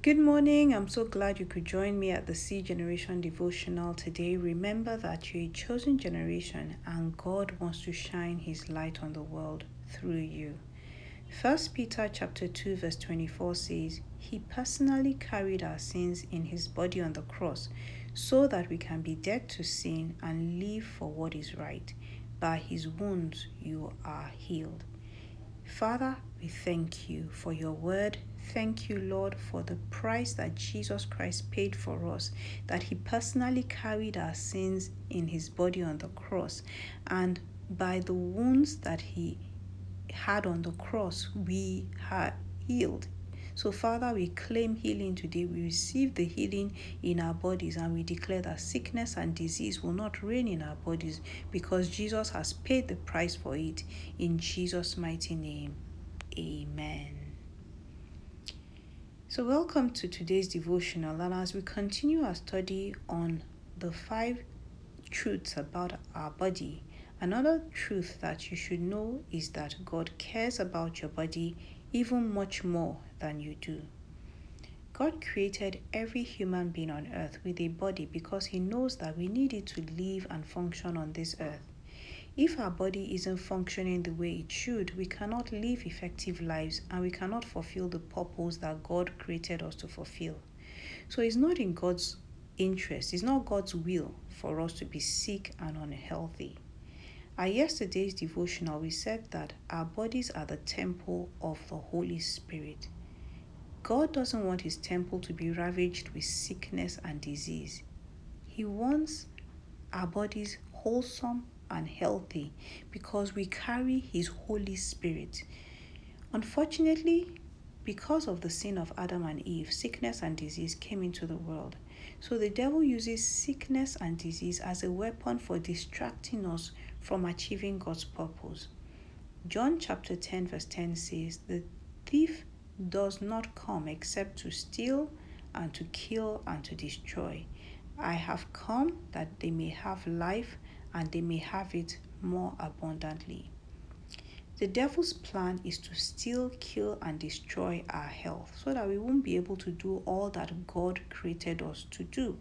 Good morning. I'm so glad you could join me at the C Generation devotional today. Remember that you're a chosen generation and God wants to shine his light on the world through you. First Peter chapter 2 verse 24 says, "He personally carried our sins in his body on the cross so that we can be dead to sin and live for what is right. By his wounds you are healed." Father, we thank you for your word. Thank you, Lord, for the price that Jesus Christ paid for us, that he personally carried our sins in his body on the cross. And by the wounds that he had on the cross, we are healed. So, Father, we claim healing today. We receive the healing in our bodies and we declare that sickness and disease will not reign in our bodies because Jesus has paid the price for it. In Jesus' mighty name, amen. So, welcome to today's devotional. And as we continue our study on the five truths about our body, another truth that you should know is that God cares about your body even much more than you do. God created every human being on earth with a body because He knows that we need it to live and function on this earth. If our body isn't functioning the way it should, we cannot live effective lives and we cannot fulfill the purpose that God created us to fulfill. So it's not in God's interest, it's not God's will for us to be sick and unhealthy. At yesterday's devotional, we said that our bodies are the temple of the Holy Spirit. God doesn't want his temple to be ravaged with sickness and disease. He wants our bodies wholesome and healthy because we carry his Holy Spirit. Unfortunately, because of the sin of Adam and Eve, sickness and disease came into the world. So the devil uses sickness and disease as a weapon for distracting us from achieving God's purpose. John chapter 10, verse 10 says, The thief does not come except to steal and to kill and to destroy. I have come that they may have life and they may have it more abundantly. The devil's plan is to steal, kill, and destroy our health so that we won't be able to do all that God created us to do.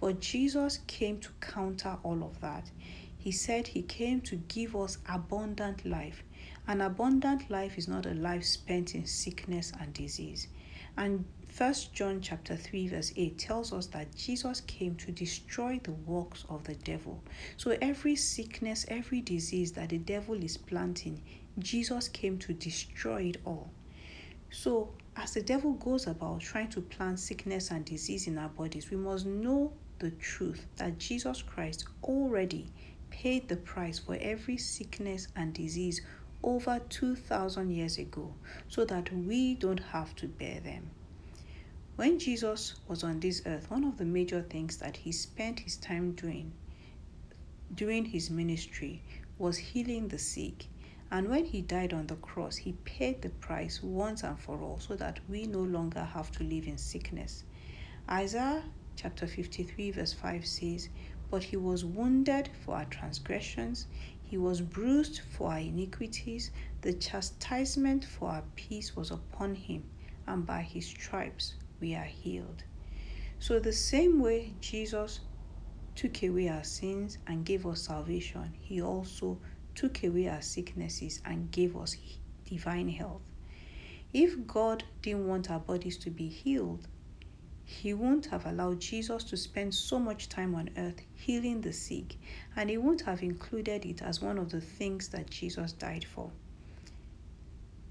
But Jesus came to counter all of that. He said he came to give us abundant life. An abundant life is not a life spent in sickness and disease. And First John chapter 3 verse 8 tells us that Jesus came to destroy the works of the devil. So every sickness, every disease that the devil is planting, Jesus came to destroy it all. So as the devil goes about trying to plant sickness and disease in our bodies, we must know the truth that Jesus Christ already paid the price for every sickness and disease over 2,000 years ago so that we don't have to bear them. When Jesus was on this earth, one of the major things that he spent his time doing during his ministry was healing the sick. And when he died on the cross, he paid the price once and for all so that we no longer have to live in sickness. Isaiah chapter 53, verse 5 says, but he was wounded for our transgressions, he was bruised for our iniquities. The chastisement for our peace was upon him, and by his stripes we are healed. So, the same way Jesus took away our sins and gave us salvation, he also took away our sicknesses and gave us divine health. If God didn't want our bodies to be healed, he won't have allowed Jesus to spend so much time on earth healing the sick, and he won't have included it as one of the things that Jesus died for.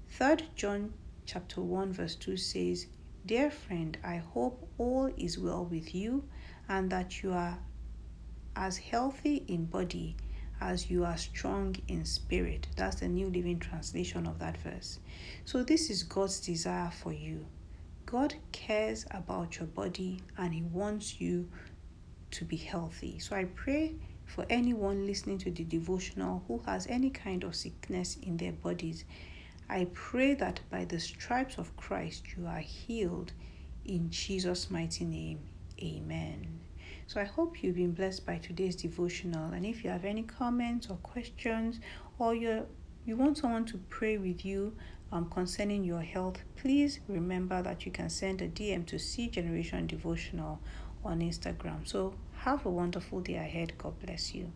3 John chapter 1 verse 2 says, "Dear friend, I hope all is well with you and that you are as healthy in body as you are strong in spirit." That's the New Living Translation of that verse. So this is God's desire for you God cares about your body and He wants you to be healthy. So I pray for anyone listening to the devotional who has any kind of sickness in their bodies. I pray that by the stripes of Christ you are healed in Jesus' mighty name. Amen. So I hope you've been blessed by today's devotional. And if you have any comments or questions or you you want someone to pray with you um, concerning your health, please remember that you can send a DM to C Generation Devotional on Instagram. So have a wonderful day ahead. God bless you.